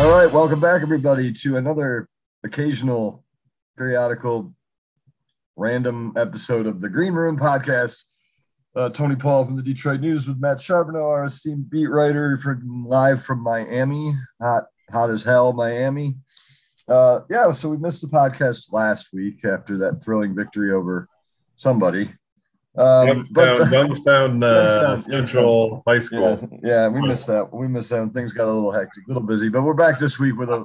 All right, welcome back, everybody, to another occasional, periodical, random episode of the Green Room podcast. Uh, Tony Paul from the Detroit News with Matt Charbonneau, our esteemed beat writer, from live from Miami, hot, hot as hell, Miami. Uh, yeah, so we missed the podcast last week after that thrilling victory over somebody. Um, Youngstown, but- Youngstown, uh, Central High School. Yeah, yeah, we missed that. We missed that. Things got a little hectic, a little busy, but we're back this week with a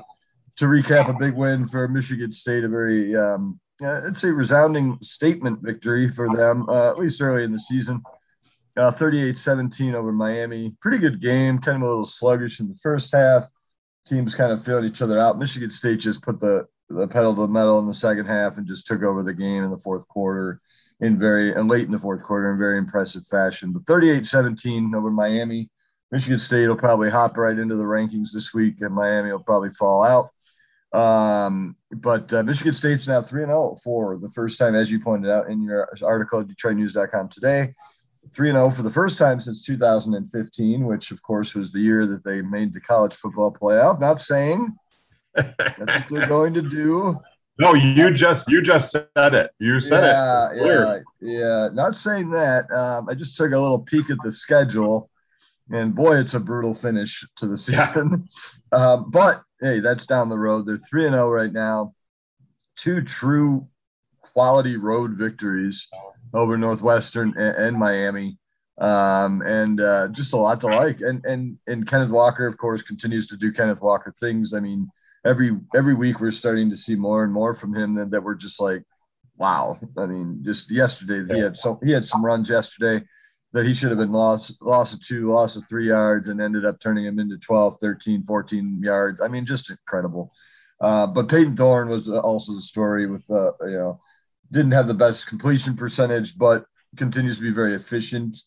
to recap a big win for Michigan State. A very, um, uh, I'd say, resounding statement victory for them, uh, at least early in the season. Uh, 38-17 over Miami. Pretty good game. Kind of a little sluggish in the first half. Teams kind of feeling each other out. Michigan State just put the the pedal to the metal in the second half and just took over the game in the fourth quarter in very and late in the fourth quarter in very impressive fashion. But 38-17 over Miami. Michigan State will probably hop right into the rankings this week, and Miami will probably fall out. Um, but uh, Michigan State's now 3 0 for the first time, as you pointed out in your article at DetroitNews.com today. 3 0 for the first time since 2015, which, of course, was the year that they made the college football playoff. Not saying that's what they're going to do. No, you just you just said it. You said yeah, it. Yeah, yeah. Not saying that. Um, I just took a little peek at the schedule, and boy, it's a brutal finish to the Yeah. season. um, but hey, that's down the road. They're three and zero right now. Two true quality road victories over Northwestern and, and Miami. Um, and uh, just a lot to like. And and and Kenneth Walker, of course, continues to do Kenneth Walker things. I mean, every every week we're starting to see more and more from him that, that we're just like, wow. I mean, just yesterday he had so he had some runs yesterday that he should have been lost loss of two, loss of three yards, and ended up turning him into 12, 13, 14 yards. I mean, just incredible. Uh, but Payton Thorne was also the story with uh, you know didn't have the best completion percentage, but continues to be very efficient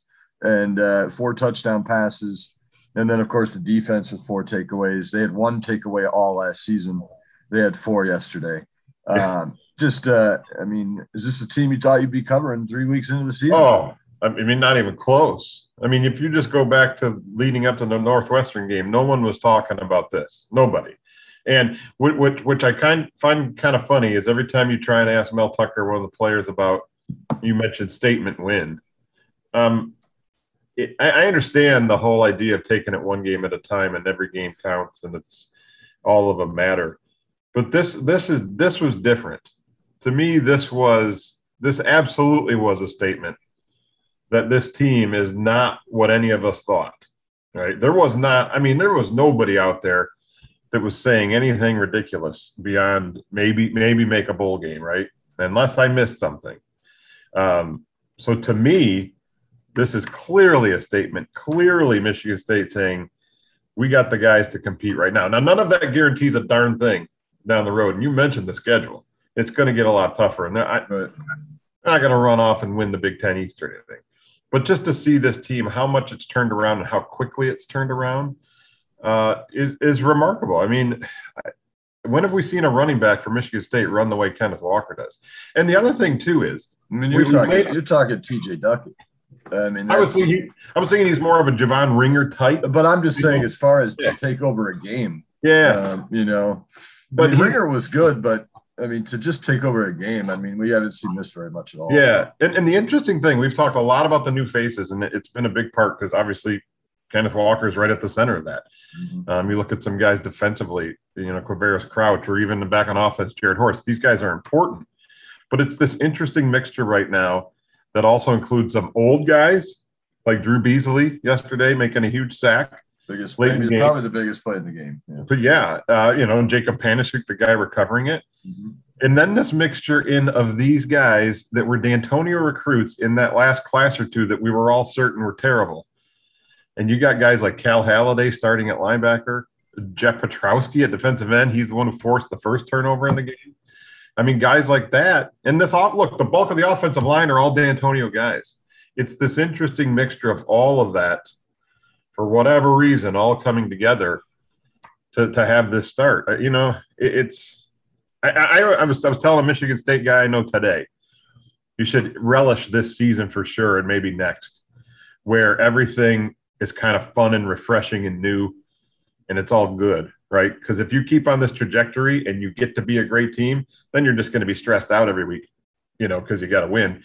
and uh, four touchdown passes. And then, of course, the defense with four takeaways. They had one takeaway all last season. They had four yesterday. Um, just, uh, I mean, is this a team you thought you'd be covering three weeks into the season? Oh, I mean, not even close. I mean, if you just go back to leading up to the Northwestern game, no one was talking about this. Nobody. And which, which, which I kind find kind of funny is every time you try and ask Mel Tucker, one of the players, about you mentioned statement win. Um, it, I, understand the whole idea of taking it one game at a time, and every game counts, and it's all of them matter. But this this is this was different. To me, this was this absolutely was a statement that this team is not what any of us thought. Right? There was not. I mean, there was nobody out there that was saying anything ridiculous beyond maybe maybe make a bowl game, right? Unless I missed something. Um, so to me, this is clearly a statement. Clearly, Michigan State saying we got the guys to compete right now. Now, none of that guarantees a darn thing down the road. And you mentioned the schedule; it's going to get a lot tougher. And I, they're not going to run off and win the Big Ten East or anything. But just to see this team, how much it's turned around and how quickly it's turned around, uh, is, is remarkable. I mean, I- when have we seen a running back for Michigan State run the way Kenneth Walker does? And the other thing too is, I mean, you're talking, played- you're talking TJ Duckett. I mean, I was thinking, I was thinking he's more of a Javon Ringer type. but I'm just saying, as far as Yeah. to take over a game, Yeah, um, you know, but but he's- Ringer was good, but I mean, to just take over a game, I mean, we haven't seen this very much at all. Yeah, and, and the interesting thing, we've talked a lot about the new faces, and it's been a big part because obviously Kenneth Walker is right at the center of that. Mhm. Um, you look at some guys defensively, you know, Quavaris Crouch, or even the back on offense, Jarrett Horst. These guys are important, but it's this interesting mixture right now that also includes some old guys like Drew Beesley yesterday making a huge sack. biggest Late in the game. probably the biggest play in the game. Yeah. But yeah, uh, you know, Jacob Panasiuk, the guy recovering it. Mhm. And then this mixture in of these guys that were Dantonio recruits in that last class or two that we were all certain were terrible. And you got guys like Cal Haladay starting at linebacker, Jeff Pietrowski at defensive end. He's the one who forced the first turnover in the game. I mean, guys like that. And this look, the bulk of the offensive line are all Dantonio guys. It's this interesting mixture of all of that for whatever reason, all coming together to, to have this start. Uh, you know, it, it's I, I, I, was I was telling a Michigan State guy I know today, you should relish this season for sure, and maybe next, where everything is kind of fun and refreshing and new, and it's all good, right? Because if you keep on this trajectory and you get to be a great team, then you're just going to be stressed out every week, you know, because you got to win.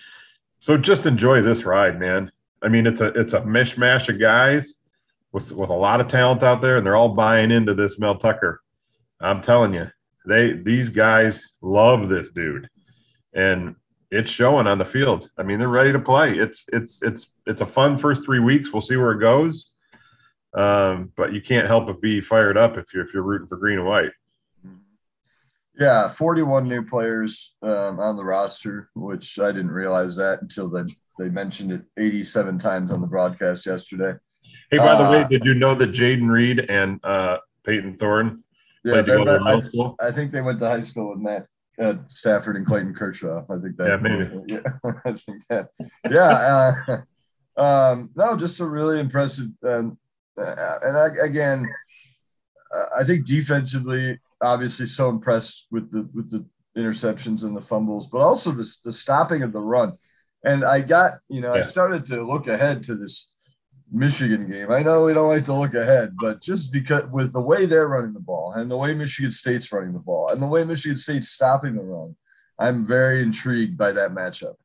So just enjoy this ride, man. I mean, it's a it's a mishmash of guys with with a lot of talent out there, and they're all buying into this Mel Tucker. I'm telling you, they these guys love this dude, and it's showing on the field. I mean, they're ready to play. It's it's it's it's a fun first three weeks. We'll see where it goes, um, but you can't help but be fired up if you're if you're rooting for green and white. Yeah, 41 new players um, on the roster, which I didn't realize that until they they mentioned it 87 times on the broadcast yesterday. Hey, by the uh, way, did you know that Jayden Reed and uh, Payton Thorne yeah, I, I, think they went to high school with Matt uh, Stafford and Clayton Kershaw. I think that. Yeah, maybe. Yeah, I think that. Yeah. Uh, um, no, just a really impressive. Um, uh, and I, again, uh, I think defensively, obviously, so impressed with the with the interceptions and the fumbles, but also the the stopping of the run. And I got, you know, yeah. I started to look ahead to this Michigan game. I know we don't like to look ahead, but just because with the way they're running the ball and the way Michigan State's running the ball and the way Michigan State's stopping the run, I'm very intrigued by that matchup.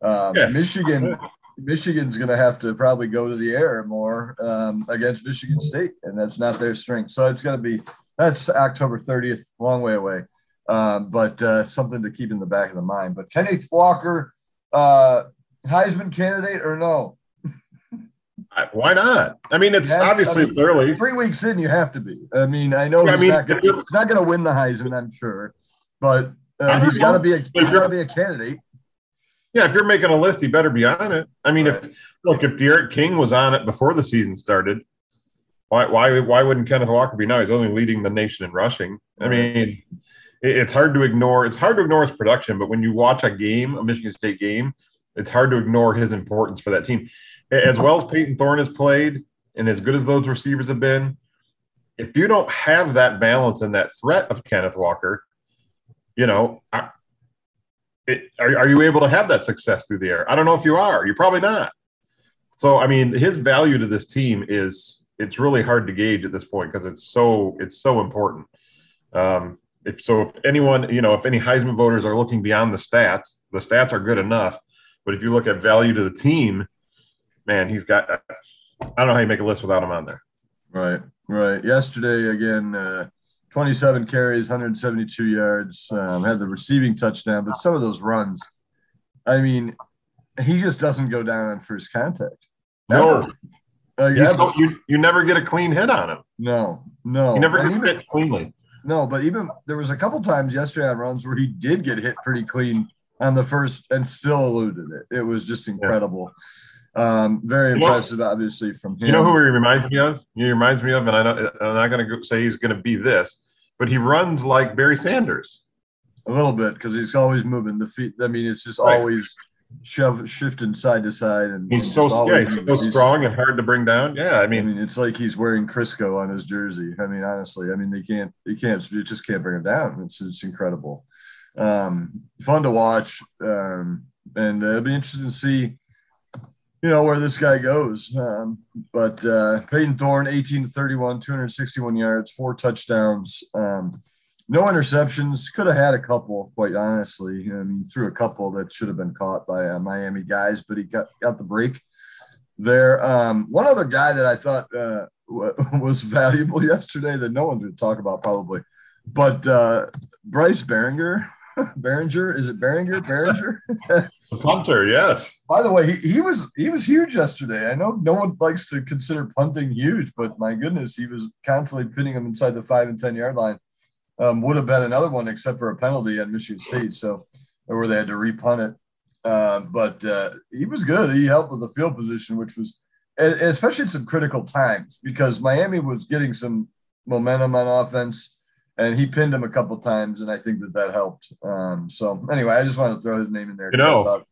Um, yeah. Michigan, Michigan's going to have to probably go to the air more um, against Michigan State, and that's not their strength. So it's going to be that's October 30th, long way away, um, but uh, something to keep in the back of the mind. But Kenneth Walker, uh, Heisman candidate or no? Why not? I mean, it's obviously I mean, early. Three weeks in, you have to be. I mean, I know yeah, he's, I mean, not gonna, win the Heisman, I'm sure, but uh, he's got to be a he's got to be a candidate. Yeah, if you're making a list, he better be on it. I mean, right. if look, if D'Eriq King was on it before the season started, why why why wouldn't Kenneth Walker be now? He's only leading the nation in rushing. I mean, it's hard to ignore. It's hard to ignore his production, but when you watch a game, a Michigan State game, it's hard to ignore his importance for that team as well as Payton Thorne has played, and as good as those receivers have been, if you don't have that balance and that threat of Kenneth Walker, you know, it, are, are you able to have that success through the air? I don't know if you are. You're probably not. So, I mean, his value to this team is it's really hard to gauge at this point because it's so it's so important. Um, if so, if anyone, you know, if any Heisman voters are looking beyond the stats, the stats are good enough. But if you look at value to the team, man, he's got. I don't know how you make a list without him on there. Right, right. Yesterday, again, uh, 27 carries, 172 yards, um, had the receiving touchdown, but some of those runs, I mean, he just doesn't go down on first contact. No. Uh, yeah, you, you never get a clean hit on him. No, no. He never gets hit cleanly. No, but even there was a couple times yesterday on runs where he did get hit pretty clean on the first and still eluded it. It was just incredible. Yeah. Um, very impressive, obviously, from him. You know who he reminds me of? He reminds me of, and I know, I'm not going to say he's going to be this, but he runs like Barry Sanders. A little bit because he's always moving the feet. I mean, it's just right. always shove shifting side to side, and he's so yeah, he's so he's, strong and hard to bring down. Yeah, I mean, I mean, it's like he's wearing Crisco on his jersey. I mean, honestly, I mean, they can't, they can't, you just can't bring him down. It's it's incredible, um, fun to watch, um, and uh, it'll be interesting to see you know where this guy goes. Um, but uh, Payton Thorne, 18 to 31, 261 yards, four touchdowns, um, no interceptions. Could have had a couple, quite honestly. I mean, threw a couple that should have been caught by uh, Miami guys, but he got got the break there. Um, one other guy that I thought uh, was valuable yesterday that no one's going to talk about probably, but uh, Bryce Baringer Behringer, is it Behringer? Behringer? the punter, yes. By the way, he, he was he was huge yesterday. I know no one likes to consider punting huge, but my goodness, he was constantly pinning them inside the five and ten yard line. Um, would have been another one except for a penalty at Michigan State, so where they had to repunt it. Uh, but uh, he was good. He helped with the field position, which was especially at some critical times because Miami was getting some momentum on offense, and he pinned him a couple times, and I think that that helped. Um, so anyway, I just wanted to throw his name in there. You know,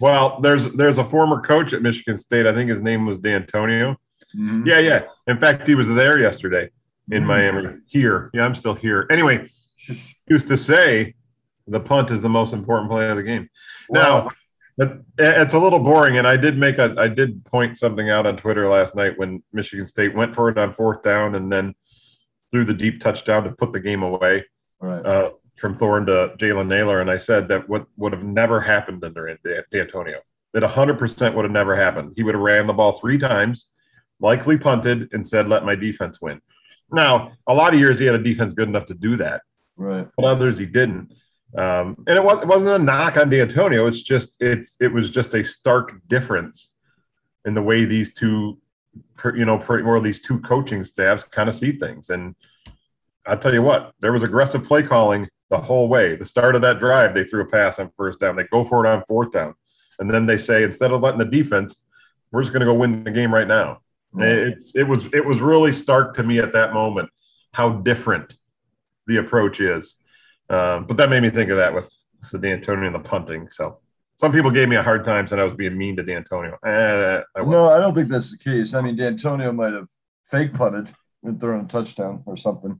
well, there's there's a former coach at Michigan State. I think his name was Dantonio. Mm-hmm. Yeah, yeah. In fact, he was there yesterday in mm-hmm. Miami. Here, yeah, I'm still here. Anyway, he used to say the punt is the most important play of the game. Well, now, it's a little boring, and I did make a I did point something out on Twitter last night when Michigan State went for it on fourth down and then threw the deep touchdown to put the game away. Right. Uh, from Thorne to Jalen Naylor. and I said that what would have never happened under Dantonio. That 100% would have never happened. He would have ran the ball three times, likely punted, and said, "Let my defense win." Now, a lot of years he had a defense good enough to do that, right? But others he didn't. Um, and it, was, it wasn't a knock on Dantonio. It's just it's it was just a stark difference in the way these two, you know, or these two coaching staffs kind of see things. And I'll tell you what, there was aggressive play calling the whole way. The start of that drive, they threw a pass on first down. They go for it on fourth down. And then they say, instead of letting the defense, we're just going to go win the game right now. It's it was it was really stark to me at that moment how different the approach is. Um, but that made me think of that with the Dantonio and the punting. So some people gave me a hard time saying I was being mean to Dantonio. Eh, I no, I don't think that's the case. I mean, Dantonio might have fake punted and thrown a touchdown or something.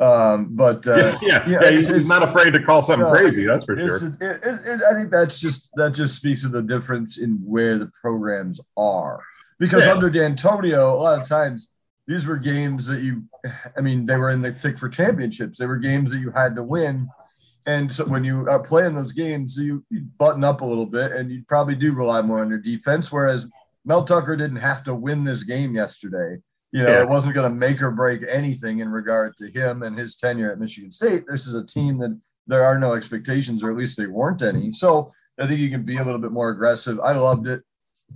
Um, but uh, yeah, yeah, yeah he's, he's, not afraid to call something crazy. That's for sure. It, it, it, I think that's just that just speaks to the difference in where the programs are. Because yeah. under Dantonio, a lot of times these were games that you, I mean, they were in the thick for championships. They were games that you had to win. And so when you are playing those games, you, you button up a little bit and you probably do rely more on your defense. Whereas Mel Tucker didn't have to win this game yesterday. You know, yeah. it wasn't going to make or break anything in regard to him and his tenure at Michigan State. This is a team that there are no expectations, or at least they weren't any. So I think you can be a little bit more aggressive. I loved it.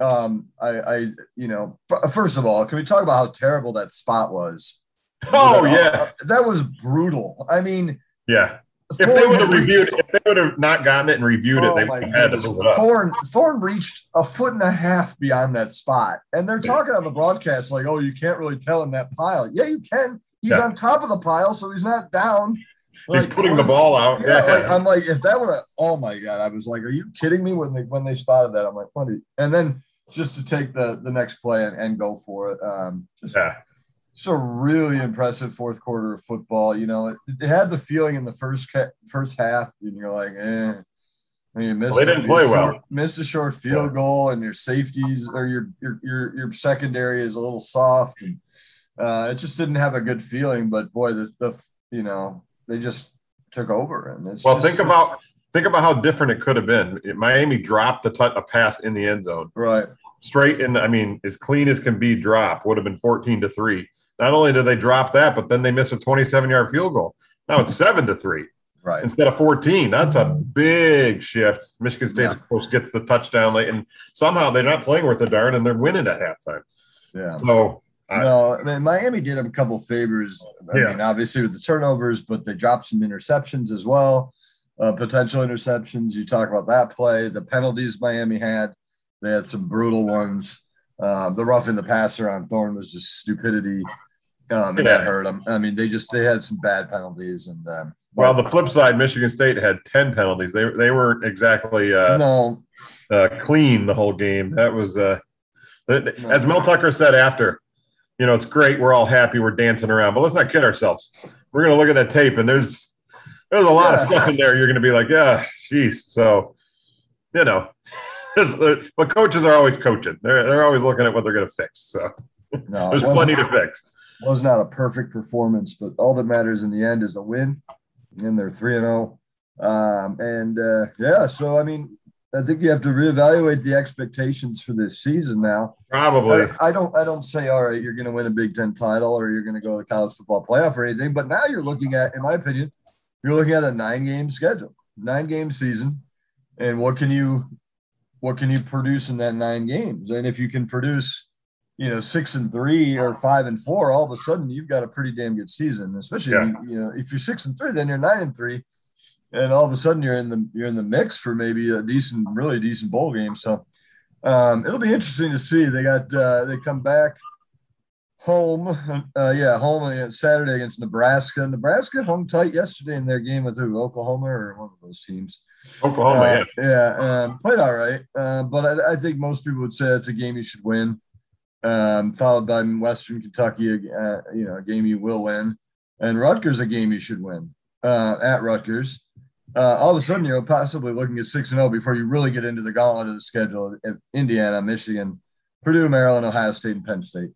Um, I, I, you know, first of all, can we talk about how terrible that spot was? Oh yeah, that was brutal. I mean, yeah, if they would have reviewed, if they would have not gotten it and reviewed oh it, they would have had to move it up. Thorne, Thorne reached a foot and a half beyond that spot, and they're talking on the broadcast like, "Oh, you can't really tell in that pile." Yeah, you can. He's yeah. on top of the pile, so he's not down. Like, he's putting the ball out. Yeah, yeah. Like, I'm like, if that would have, oh my god, I was like, are you kidding me? When they when they spotted that, I'm like, what? And then just to take the the next play and, and go for it. Um, just, yeah just a really impressive fourth quarter of football. You know, it, it had the feeling in the first ca- first half, and you're like, eh. I mean, you missed well, they didn't play short, well. Missed a short field yeah. goal, and your safeties or your your your your secondary is a little soft, and uh, it just didn't have a good feeling. But boy, the the you know they just took over, and it's well. Just, think about think about how different it could have been. Miami dropped a, t- a pass in the end zone, right? Straight in. I mean, as clean as can be, drop would have been fourteen to three not only do they drop that, but then they miss a 27 yard field goal. Now it's seven to three. Right. Instead of 14. That's a big shift. Michigan State, yeah. of course, gets the touchdown late, and somehow they're not playing worth a darn and they're winning at halftime. Yeah. So no, I mean Miami did them a couple favors. I yeah. mean, obviously with the turnovers, but they dropped some interceptions as well. Uh, potential interceptions. You talk about that play, the penalties Miami had. They had some brutal ones. Uh, the roughing the passer on Thorne was just stupidity. Um, and yeah. that hurt them. I mean, they just they had some bad penalties, and um, well, the flip side, Michigan State had ten penalties. They they weren't exactly uh, no uh, clean the whole game. That was uh, as Mel Tucker said after. You know, it's great. We're all happy. We're dancing around, but let's not kid ourselves. We're going to look at that tape, and there's there's a lot yeah. of stuff in there. You're going to be like, yeah, jeez. So, you know, but coaches are always coaching. They're they're always looking at what they're going to fix. So no, there's plenty to fix. Was not a perfect performance, but all that matters in the end is a win, and they're three and zero. Oh. Um, and uh, yeah, so I mean, I think you have to reevaluate the expectations for this season now. Probably. I, I don't. I don't say, all right, you're going to win a Big Ten title or you're going to go to college football playoff or anything. But now you're looking at, in my opinion, you're looking at a nine game schedule, nine game season, and what can you what can you produce in that nine games? And if you can produce you know, six and three or five and four, all of a sudden you've got a pretty damn good season. Especially Yeah. you, you know, if you're six and three, then you're nine and three, and all of a sudden you're in the you're in the mix for maybe a decent, really decent bowl game. So um, it'll be interesting to see. They got uh, they come back home, uh, yeah, home on Saturday against Nebraska. Nebraska hung tight yesterday in their game with who, Oklahoma or one of those teams. Oklahoma, Uh, yeah. yeah, um, played all right, uh, but I, I think most people would say it's a game you should win. Um, followed by Western Kentucky, uh, you know, a game you will win, and Rutgers, a game you should win uh, at Rutgers. Uh, all of a sudden, you're possibly looking at six and zero before you really get into the gauntlet of the schedule: of Indiana, Michigan, Purdue, Maryland, Ohio State, and Penn State.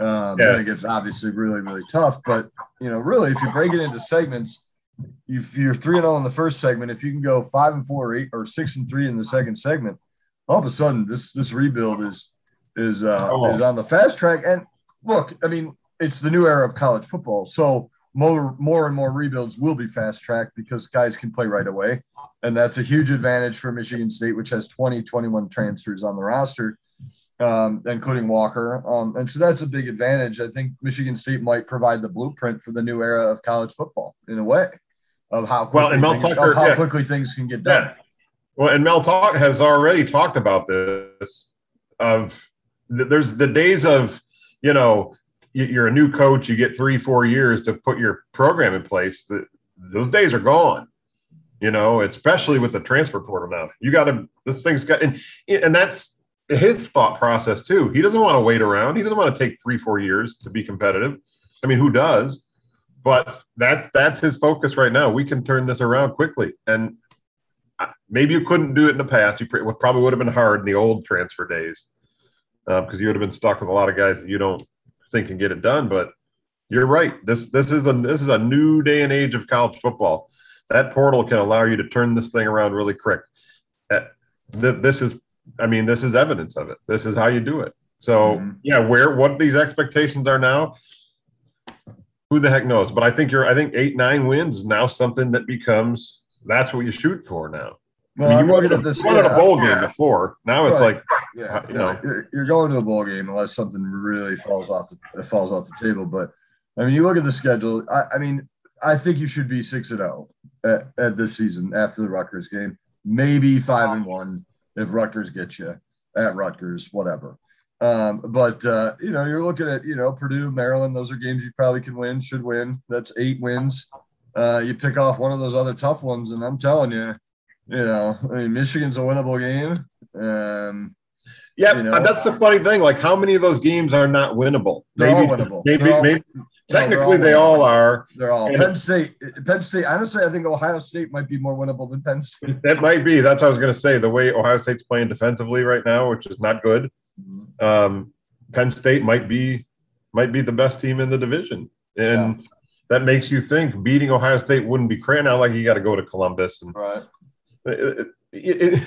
Um, Yeah. Then it gets obviously really, really tough. But you know, really, if you break it into segments, if you're three and zero in the first segment, if you can go five and four, or eight or six and three in the second segment, all of a sudden this this rebuild is is uh, Oh. is on the fast track. And look, I mean, it's the new era of college football, so more more and more rebuilds will be fast tracked because guys can play right away, and that's a huge advantage for Michigan State, which has 20, 21 transfers on the roster. Um, including Walker. Um, and so that's a big advantage. I think Michigan State might provide the blueprint for the new era of college football in a way of how quickly, Well, and Mel things, Tucker- of how yeah. quickly things can get done. Yeah. Well, and Mel talk has already talked about this. Of there's the days of you know you're a new coach, you get three four years to put your program in place. That those days are gone. You know, especially with the transfer portal now. You got to this thing's got and and that's his thought process too. He doesn't want to wait around. He doesn't want to take three four years to be competitive. I mean, who does? But that's that's his focus right now. We can turn this around quickly, and uh, maybe you couldn't do it in the past. You pr- probably would have been hard in the old transfer days because you would have been stuck with a lot of guys that you don't think can get it done. But you're right. This this is a this is a new day and age of college football. That portal can allow you to turn this thing around really quick. That th- this is, I mean, this is evidence of it. This is how you do it. So Mhm. yeah, where what these expectations are now, who the heck knows? But I think you're. I think eight nine wins is now something that becomes that's what you shoot for now. Well, I mean, you looking wanted, at this. you yeah, a bowl game before. Now it's Right. like yeah, you know. you're, you're going to a bowl game unless something really falls off the falls off the table. But I mean, you look at the schedule. I, I mean, I think you should be six and zero at, at this season after the Rutgers game. Maybe five and one if Rutgers gets you at Rutgers, whatever. Um, but uh, you know, you're looking at you know Purdue, Maryland. Those are games you probably can win, should win. That's eight wins. Uh, you pick off one of those other tough ones, and I'm telling you, you know, I mean, Michigan's a winnable game. Um, yeah. you know. that's the funny thing. Like, how many of those games are not winnable? They're all Maybe, winnable. maybe, all- maybe. Technically, all they all are. They're all And- Penn State. Penn State. Honestly, I think Ohio State might be more winnable than Penn State. That might be. That's what I was going to say. The way Ohio State's playing defensively right now, which is not good. Um, Penn State might be might be the best team in the division, and that makes you think beating Ohio State wouldn't be crazy. Now, like you got to go to Columbus, and Right. It, it,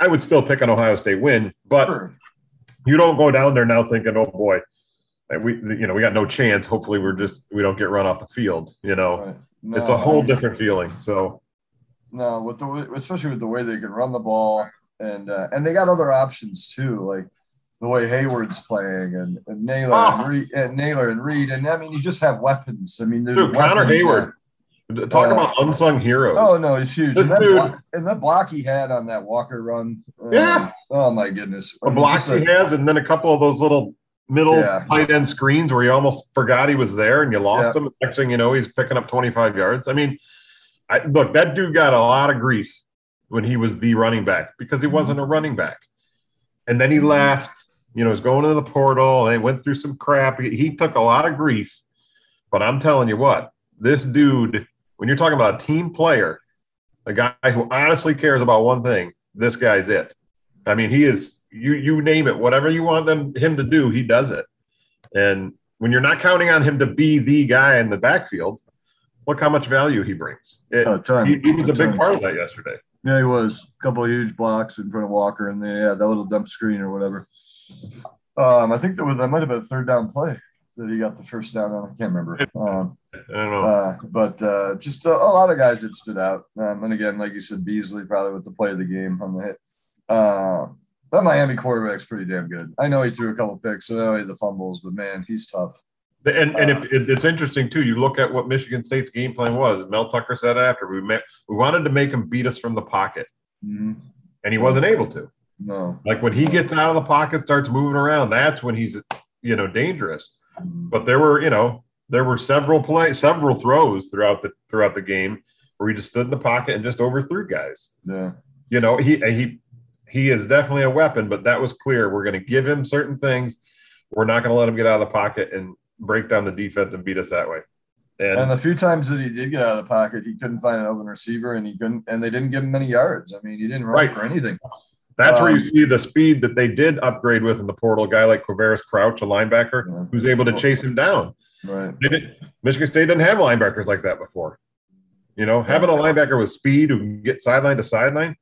I would still pick an Ohio State win, but Sure. you don't go down there now thinking, "Oh boy, we you know we got no chance." Hopefully, we're just we don't get run off the field. You know, Right. it's a whole I- different feeling. So No, with the especially with the way they can run the ball, and uh, and they got other options too, like the way Heyward's playing and, and Naylor Oh. and, Reed, and Naylor and Reed, and I mean you just have weapons. I mean, there's Dude, Connor Heyward, talk Uh, about unsung heroes. Oh no, he's huge. And that, block, and that block he had on that Walker run. um, Yeah. Oh my goodness. the I mean, blocks just he has, and then a couple of those little middle Yeah. tight end screens where you almost forgot he was there and you lost Yeah. him. Next thing you know, he's picking up 25 yards. I mean, I, look, that dude got a lot of grief when he was the running back because he wasn't a running back. And then he Mm-hmm. left, you know, he's going to the portal and he went through some crap. He, he took a lot of grief. But I'm telling you what, this dude, when you're talking about a team player, a guy who honestly cares about one thing, this guy's it. I mean, he is you you name it, whatever you want them him to do, he does it. And when you're not counting on him to be the guy in the backfield, look how much value he brings. It- A ton. he, he was a big ton. part of that yesterday. Yeah, he was. A couple of huge blocks in front of Walker, and then yeah, that little dump screen or whatever. Um, I think that was that might have been a third down play that he got the first down on. I can't remember. Um, I don't know. uh, but uh, just a, a lot of guys that stood out. Um, and again, like you said, Beesley probably with the play of the game on the hit. Uh, that Miami quarterback's pretty damn good. I know he threw a couple picks, so I know he had the fumbles, but man, he's tough. And and Uh, if, it's interesting too. You look at what Michigan State's game plan was. Mel Tucker said after we met, we wanted to make him beat us from the pocket, Mhm. and he wasn't able to. No, Like when he gets out of the pocket, starts moving around, that's when he's you know dangerous. But there were you know there were several play several throws throughout the throughout the game where he just stood in the pocket and just overthrew guys. yeah, You know he he he is definitely a weapon, but that was clear. We're going to give him certain things. We're not going to let him get out of the pocket and break down the defense and beat us that way. And, and the few times that he did get out of the pocket, he couldn't find an open receiver, and he couldn't, and they didn't give him many yards. I mean, he didn't run Right. for anything. That's where you Um, see the speed that they did upgrade with in the portal. A guy like Quavaris Crouch, a linebacker, Yeah. who's able to chase him down. Right. Michigan State didn't have linebackers like that before. You know, having a linebacker with speed who can get sideline to sideline,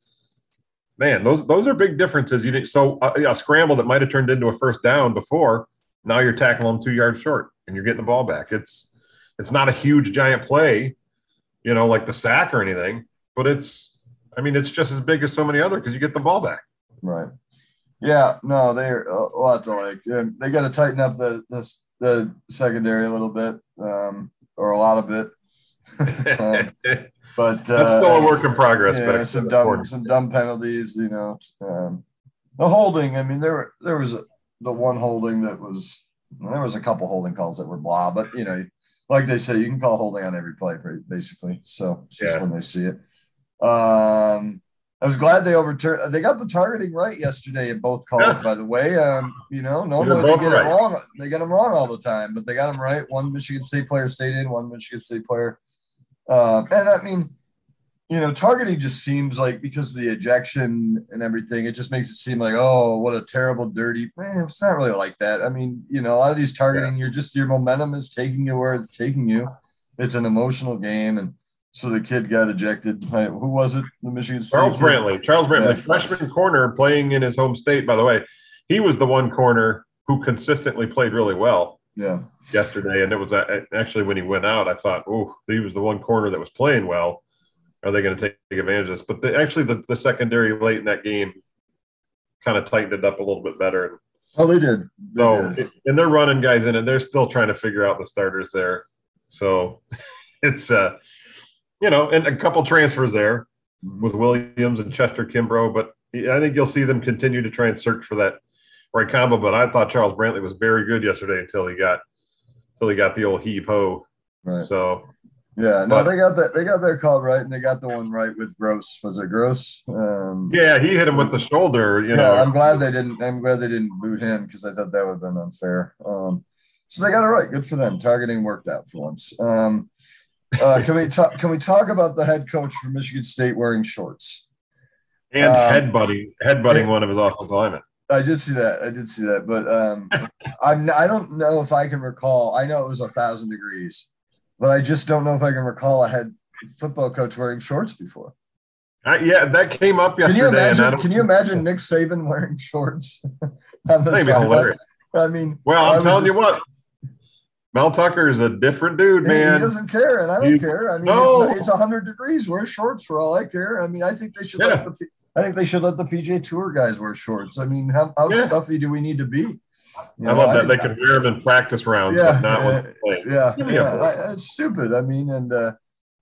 man, those those are big differences. You didn't, so a, a scramble that might have turned into a first down before, now you're tackling them two yards short and you're getting the ball back. It's it's not a huge giant play, you know, like the sack or anything, but it's I mean it's just as big as so many other because you get the ball back. Right. Yeah. No, they're a lot to like. They got to tighten up the this the secondary a little bit, um, or a lot of it. Um, but That's uh, still a work in progress. yeah, but some dumb some dumb penalties. You know, um, the holding. I mean, there were there was the one holding that was there was a couple holding calls that were blah, but you know, like they say, you can call holding on every play, basically. So it's just Yeah. when they see it. Um, I was glad they overturned. They got the targeting right yesterday in both calls. Yeah. By the way, um, you know, normally they get right. it wrong. They get them wrong all the time, but they got them right. One Michigan State player stayed in. One Michigan State player. Um, and I mean, you know, targeting just seems like because of the ejection and everything, it just makes it seem like, oh, what a terrible, dirty. Man, it's not really like that. I mean, you know, a lot of these targeting, you're just your momentum is taking you where it's taking you. It's an emotional game, and so the kid got ejected. Who was it? The Michigan State Charles kid? Brantley. Charles Brantley, Yeah. freshman corner playing in his home state, by the way. He was the one corner who consistently played really well Yeah, yesterday. And it was uh, actually when he went out, I thought, oh, he was the one corner that was playing well. Are they going to take advantage of this? But the, actually, the, the secondary late in that game kind of tightened it up a little bit better. oh, they did. They So, did. and they're running guys in, and they're still trying to figure out the starters there. So it's, uh, you know, and a couple transfers there with Williams and Chester Kimbrough, but I think you'll see them continue to try and search for that right combo. But I thought Charles Brantley was very good yesterday until he got until he got the old heave ho. right. So Yeah, no, but- they got that. They got their call right, and they got the one right with Gross. Was it Gross? Um, yeah, he hit him with the shoulder. You yeah, know, I'm glad they didn't. I'm glad they didn't boot him because I thought that would have been unfair. Um, so they got it right. Good for them. Targeting worked out for once. Um, uh, can we talk? Can we talk about the head coach for Michigan State wearing shorts? and um, headbutting headbutting one of his offensive linemen. I did see that. I did see that, but um, I'm. I don't know if I can recall. I know it was a thousand degrees, but I just don't know if I can recall a head football coach wearing shorts before. Uh, yeah, that came up Can yesterday. you imagine? Can you imagine Nick Saban wearing shorts on the That'd be hilarious. I mean, Well, I'm telling you what, Mel Tucker is a different dude, He, he doesn't care, and I don't You- care. I mean, No. it's, it's hundred degrees. Wear shorts for all I care. I mean, I think they should let the. I think they should let the PGA Tour guys wear shorts. I mean, how, how Yeah. stuffy do we need to be? You I love that they can wear them in practice rounds, Yeah, but not when uh, they're playing. Yeah, a yeah. I, it's stupid. I mean, and uh,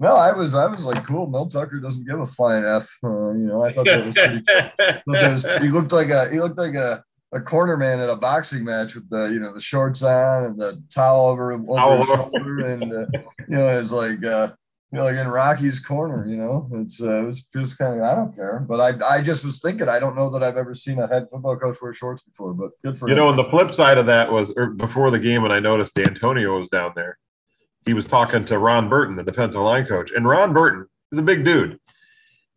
no, I was, I was like, cool. Mel Tucker doesn't give a flying f. Uh, you know, I thought that was pretty. that was- he looked like a, he looked like a, a corner man at a boxing match with the, you know, the shorts on and the towel over, over Towel his shoulder, and uh, you know, it's like, uh, you know, like in Rocky's corner. You know, it's uh, it was just kind of, I don't care, but I, I just was thinking, I don't know that I've ever seen a head football coach wear shorts before, but good for You him. know, and the flip side of that was or before the game when I noticed Dantonio was down there. He was talking to Ron Burton, the defensive line coach, and Ron Burton is a big dude.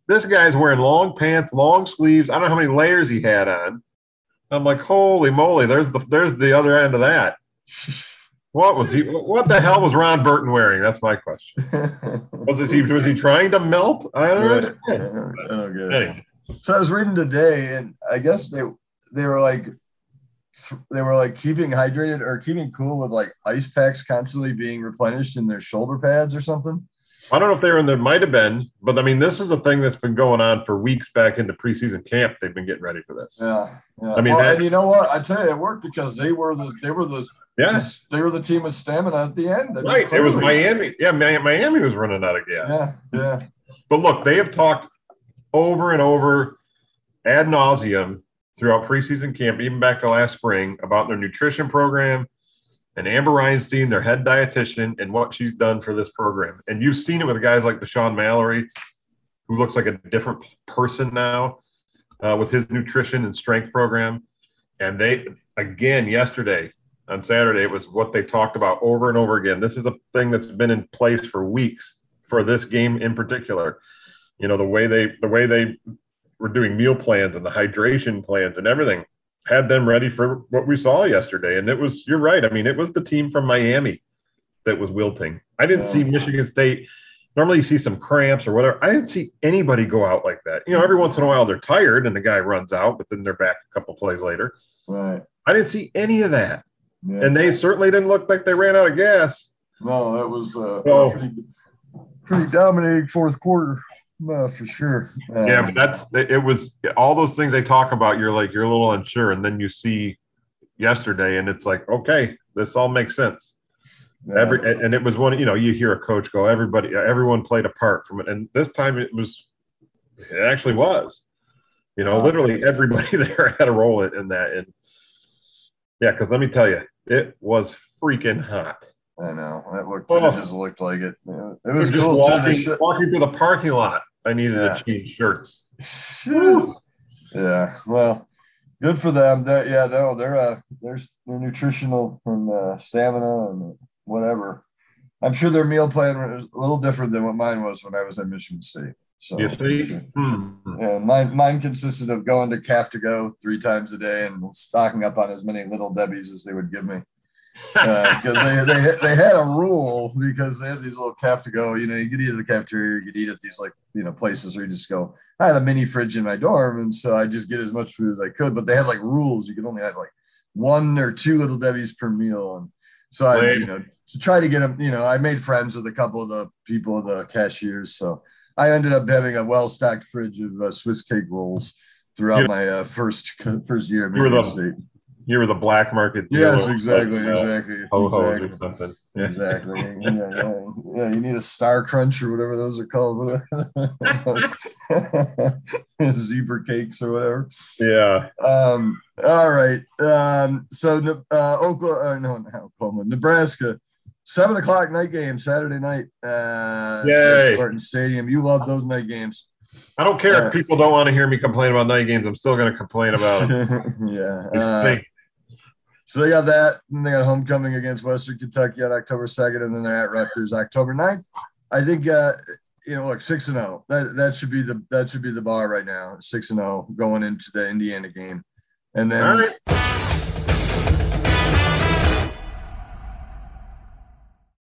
This guy's wearing long pants, long sleeves. I don't know how many layers he had on. I'm like, holy moly! There's the there's the other end of that. What was he? What the hell was Ron Burton wearing? That's my question. Was he was he trying to melt? I don't Yeah, I understand. I don't. Oh, anyway, So I was reading today, and I guess they they were like they were like keeping hydrated or keeping cool with like ice packs constantly being replenished in their shoulder pads or something. I don't know if they were in there, might have been, but I mean, this is a thing that's been going on for weeks back into preseason camp. They've been getting ready for this. Yeah, yeah. I mean, Well, that- and you know what? I tell you, it worked because they were the they were the Yeah, they were the team with stamina at the end. I mean, right. It was. Miami. Yeah, Mi- Miami was running out of gas. Yeah, yeah, But look, they have talked over and over ad nauseum throughout preseason camp, even back to last spring, about their nutrition program and Amber Reinstein, their head dietitian, and what she's done for this program. And you've seen it with guys like Dashaun Mallory, who looks like a different person now uh, with his nutrition and strength program. And they, again, yesterday on Saturday, it was what they talked about over and over again. This is a thing that's been in place for weeks for this game in particular. You know, the way they, the way they were doing meal plans and the hydration plans and everything had them ready for what we saw yesterday. And it was, you're right. I mean, it was the team from Miami that was wilting. I didn't Yeah. see Michigan State. Normally you see some cramps or whatever. I didn't see anybody go out like that. You know, every once in a while they're tired and the guy runs out, but then they're back a couple plays later. right. I didn't see any of that. Yeah. And they certainly didn't look like they ran out of gas. no, that was uh, Oh. pretty, pretty dominating fourth quarter, uh, for sure. Uh, Yeah, but that's it was all those things they talk about. You're like, you're a little unsure. And then you see yesterday and it's like, okay, this all makes sense. yeah. Every and it was one, you know, you hear a coach go, everybody, everyone played a part from it, and this time it was, it actually was, you know, Wow. literally everybody there had a role in, that, and yeah, because let me tell you, it was freaking hot. I know that looked. Oh. It just looked like it. Yeah, it It was was cool. walking, walking through the parking lot. I needed Yeah. to change shirts. yeah, well, good for them. They're, yeah, they're they're uh, they're, they're nutritional and uh, stamina and whatever. I'm sure their meal plan was a little different than what mine was when I was at Michigan State. So You see? Hmm. Yeah, mine mine consisted of going to Calf to Go three times a day and stocking up on as many little Debbie's as they would give me. Because they, they they had a rule because they had these little Calf to Go. You know, you could eat at the cafeteria, you could eat at these like you know places where you just go. I had a mini fridge in my dorm, and so I just get as much food as I could. But they had like rules; you could only have like one or two little Debbie's per meal, and so I you know to try to get them. You know, I made friends with a couple of the people, the cashiers, so. I ended up having a well-stocked fridge of uh, Swiss cake rolls throughout Yeah. my uh, first first year at You were Michigan the- State. You were the black market. Yes, exactly, like, uh, exactly, exactly, something. Yeah. exactly. Yeah, yeah, yeah, you need a Star Crunch or whatever those are called, zebra cakes or whatever. Yeah. Um, all right. Um, so uh, Oklahoma, uh, no, not Oklahoma, Nebraska, seven o'clock night game Saturday night. Uh, Yay. Spartan Stadium. You love those night games. I don't care Yeah. if people don't want to hear me complain about night games. I'm still going to complain about them. yeah. Uh. So they got that, and they got homecoming against Western Kentucky on October 2nd, and then they're at Rutgers October 9th. I think uh, you know, look, six and zero. That that should be the that should be the bar right now. Six and zero going into the Indiana game, and then.